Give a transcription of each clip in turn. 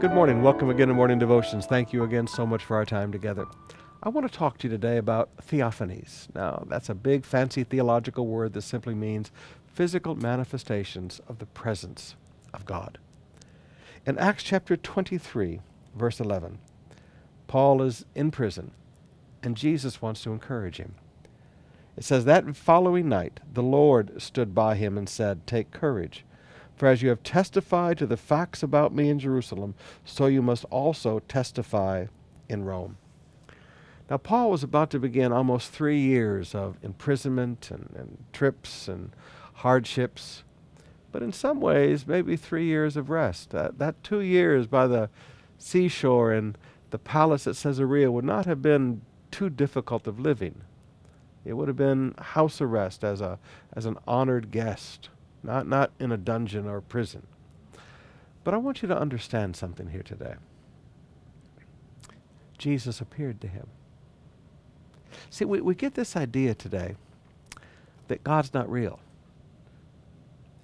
Good morning. Welcome again to Morning Devotions. Thank you again so much for our time together. I want to talk to you today about theophanies. Now, that's a big, fancy theological word that simply means physical manifestations of the presence of God. In Acts chapter 23, verse 11, Paul is in prison, and Jesus wants to encourage him. It says, That following night, the Lord stood by him and said, Take courage. For as you have testified to the facts about me in Jerusalem, so you must also testify in Rome. Now, Paul was about to begin almost three years of imprisonment and, and trips and hardships, but in some ways, maybe three years of rest. That, that two years by the seashore in the palace at Caesarea would not have been too difficult of living. It would have been house arrest as, a, as an honored guest not, not in a dungeon or prison. But I want you to understand something here today. Jesus appeared to him. See, we, we get this idea today that God's not real.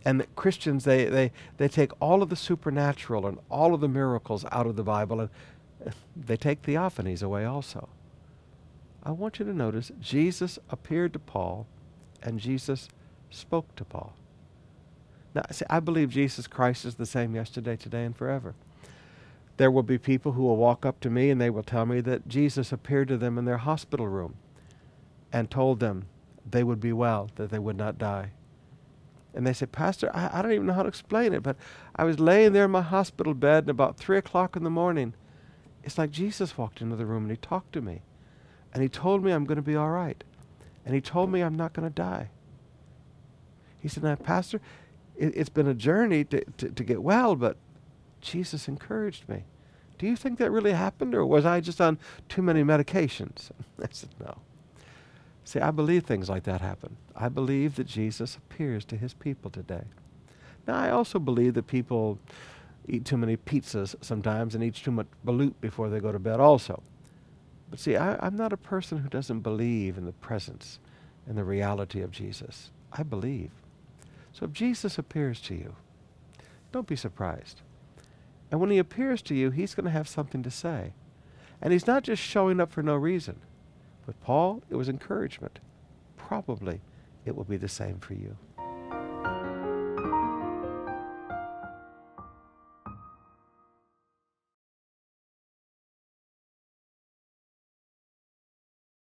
And that Christians, they, they, they take all of the supernatural and all of the miracles out of the Bible and they take theophanies away also. I want you to notice Jesus appeared to Paul and Jesus spoke to Paul. Now, see, I believe Jesus Christ is the same yesterday, today, and forever. There will be people who will walk up to me and they will tell me that Jesus appeared to them in their hospital room and told them they would be well, that they would not die. And they say, Pastor, I, I don't even know how to explain it, but I was laying there in my hospital bed and about 3 o'clock in the morning, it's like Jesus walked into the room and he talked to me. And he told me I'm going to be all right. And he told me I'm not going to die. He said, Now, Pastor, it, has been a journey to, to, to get well, but Jesus encouraged me. Do you think that really happened, or was I just on too many medications? I said, No. See, I believe things like that happen. I believe that Jesus appears to his people today. Now, I also believe that people eat too many pizzas sometimes and eat too much balut before they go to bed, also. But see, I, am not a person who doesn't believe in the presence and the reality of Jesus. I believe. So if Jesus appears to you, don't be surprised. And when he appears to you, he's going to have something to say. And he's not just showing up for no reason. With Paul, it was encouragement. Probably it will be the same for you.